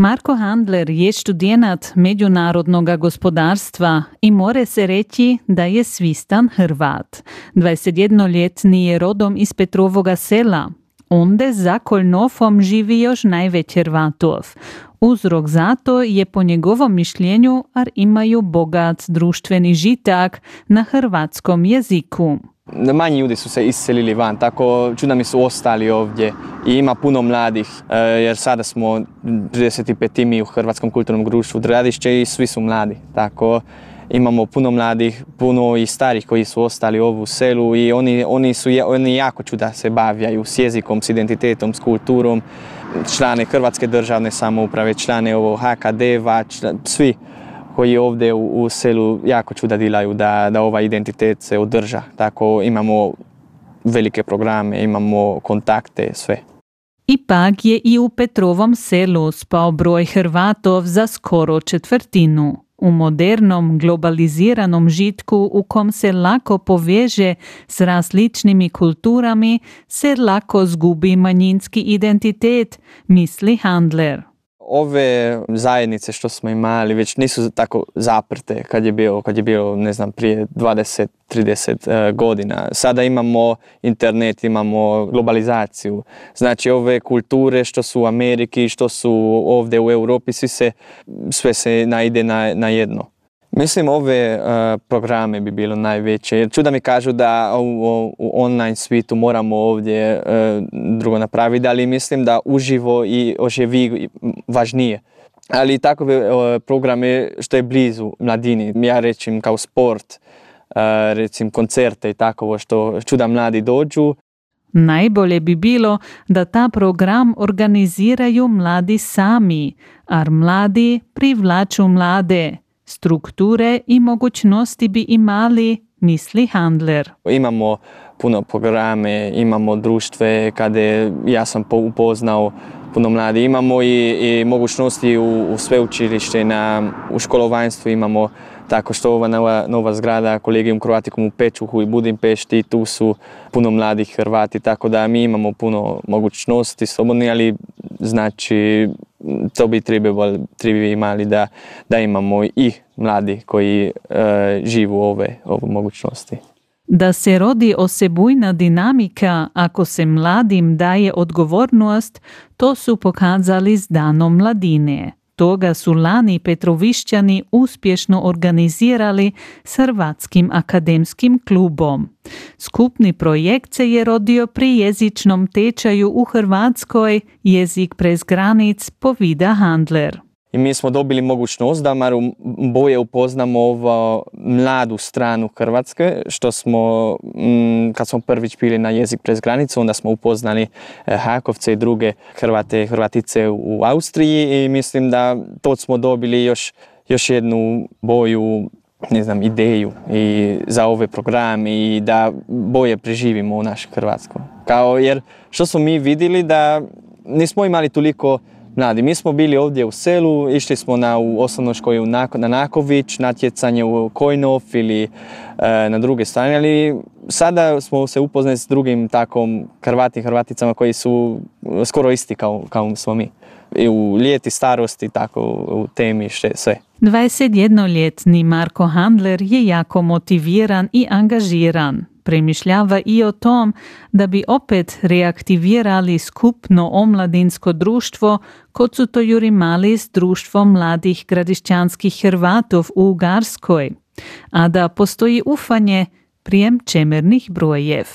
Marko Handler je studenat međunarodnog gospodarstva i more se reći da je svistan Hrvat. 21-ljetni je rodom iz Petrovoga sela. Onde za Kolnofom živi još najveć Hrvatov. Uzrok za to je po njegovom mišljenju ar imaju bogat društveni žitak na hrvatskom jeziku. Manji ljudi su se iselili van, tako čudami su ostali ovdje i ima puno mladih, e, jer sada smo 35 mi u Hrvatskom kulturnom društvu Dradišće i svi su mladi. Tako imamo puno mladih, puno i starih koji su ostali ovu selu i oni, oni, su, oni jako čuda se bavljaju s jezikom, s identitetom, s kulturom, člane Hrvatske državne samouprave, člane ovo HKD-va, svi koji ovdje u, selu jako čuda dilaju da, da ovaj identitet se održa. Tako imamo velike programe, imamo kontakte, sve. Ipak je i u Petrovom selu spao broj Hrvatov za skoro četvrtinu. U modernom, globaliziranom žitku u kom se lako poveže s različnimi kulturami, se lako zgubi manjinski identitet, misli Handler ove zajednice što smo imali već nisu tako zaprte kad je bilo, kad je bilo ne znam, prije 20-30 e, godina. Sada imamo internet, imamo globalizaciju. Znači ove kulture što su u Ameriki, što su ovdje u Europi, svi se, sve se najde na, na jedno. Mislim ove uh, programe bi bilo najveće, čuda mi kažu da u, online svijetu moramo ovdje uh, drugo napraviti, ali mislim da uživo i oživi važnije. Ali takove uh, programe što je blizu mladini, ja rečim kao sport, recim koncerte i takovo što čuda mladi dođu. Najbolje bi bilo da ta program organiziraju mladi sami, ar mladi privlaču mlade strukture i mogućnosti bi imali, misli Handler. Imamo puno programe, imamo društve kada ja sam upoznao puno mladi. Imamo i, i mogućnosti u, u sveučilište, na, u školovanjstvu imamo tako što ova nova, nova zgrada Kolegijum Kroatikum u Pečuhu i Budimpešti, tu su puno mladih Hrvati, tako da mi imamo puno mogućnosti slobodni, ali znači to bi trebali imali da, da imamo i mladi koji e, živu ove, ove mogućnosti. Da se rodi osebujna dinamika ako se mladim daje odgovornost, to su pokazali s danom mladine toga su lani Petrovišćani uspješno organizirali s Hrvatskim akademskim klubom. Skupni projekt se je rodio pri jezičnom tečaju u Hrvatskoj jezik prez granic povida Handler i mi smo dobili mogućnost da malo boje upoznamo ovo mladu stranu Hrvatske, što smo, mm, kad smo prvić bili na jezik prez granicu, onda smo upoznali eh, Hakovce i druge Hrvate Hrvatice u Austriji i mislim da to smo dobili još, još jednu boju ne znam, ideju i za ove programe i da boje preživimo u našoj Hrvatskoj. Kao jer što smo mi vidjeli da nismo imali toliko mladi. Mi smo bili ovdje u selu, išli smo na u osnovnoj školi na Naković, natjecanje u Kojnov ili e, na druge strane, ali sada smo se upoznali s drugim takom Hrvati Hrvaticama koji su skoro isti kao, kao smo mi. I u ljeti, starosti, tako u temi, sve. 21-ljetni Marko Handler je jako motiviran i angažiran premišljava i o tom da bi opet reaktivirali skupno omladinsko društvo kod su to juri mali s društvom mladih gradišćanskih Hrvatov u Ugarskoj, a da postoji ufanje prijem čemernih brojev.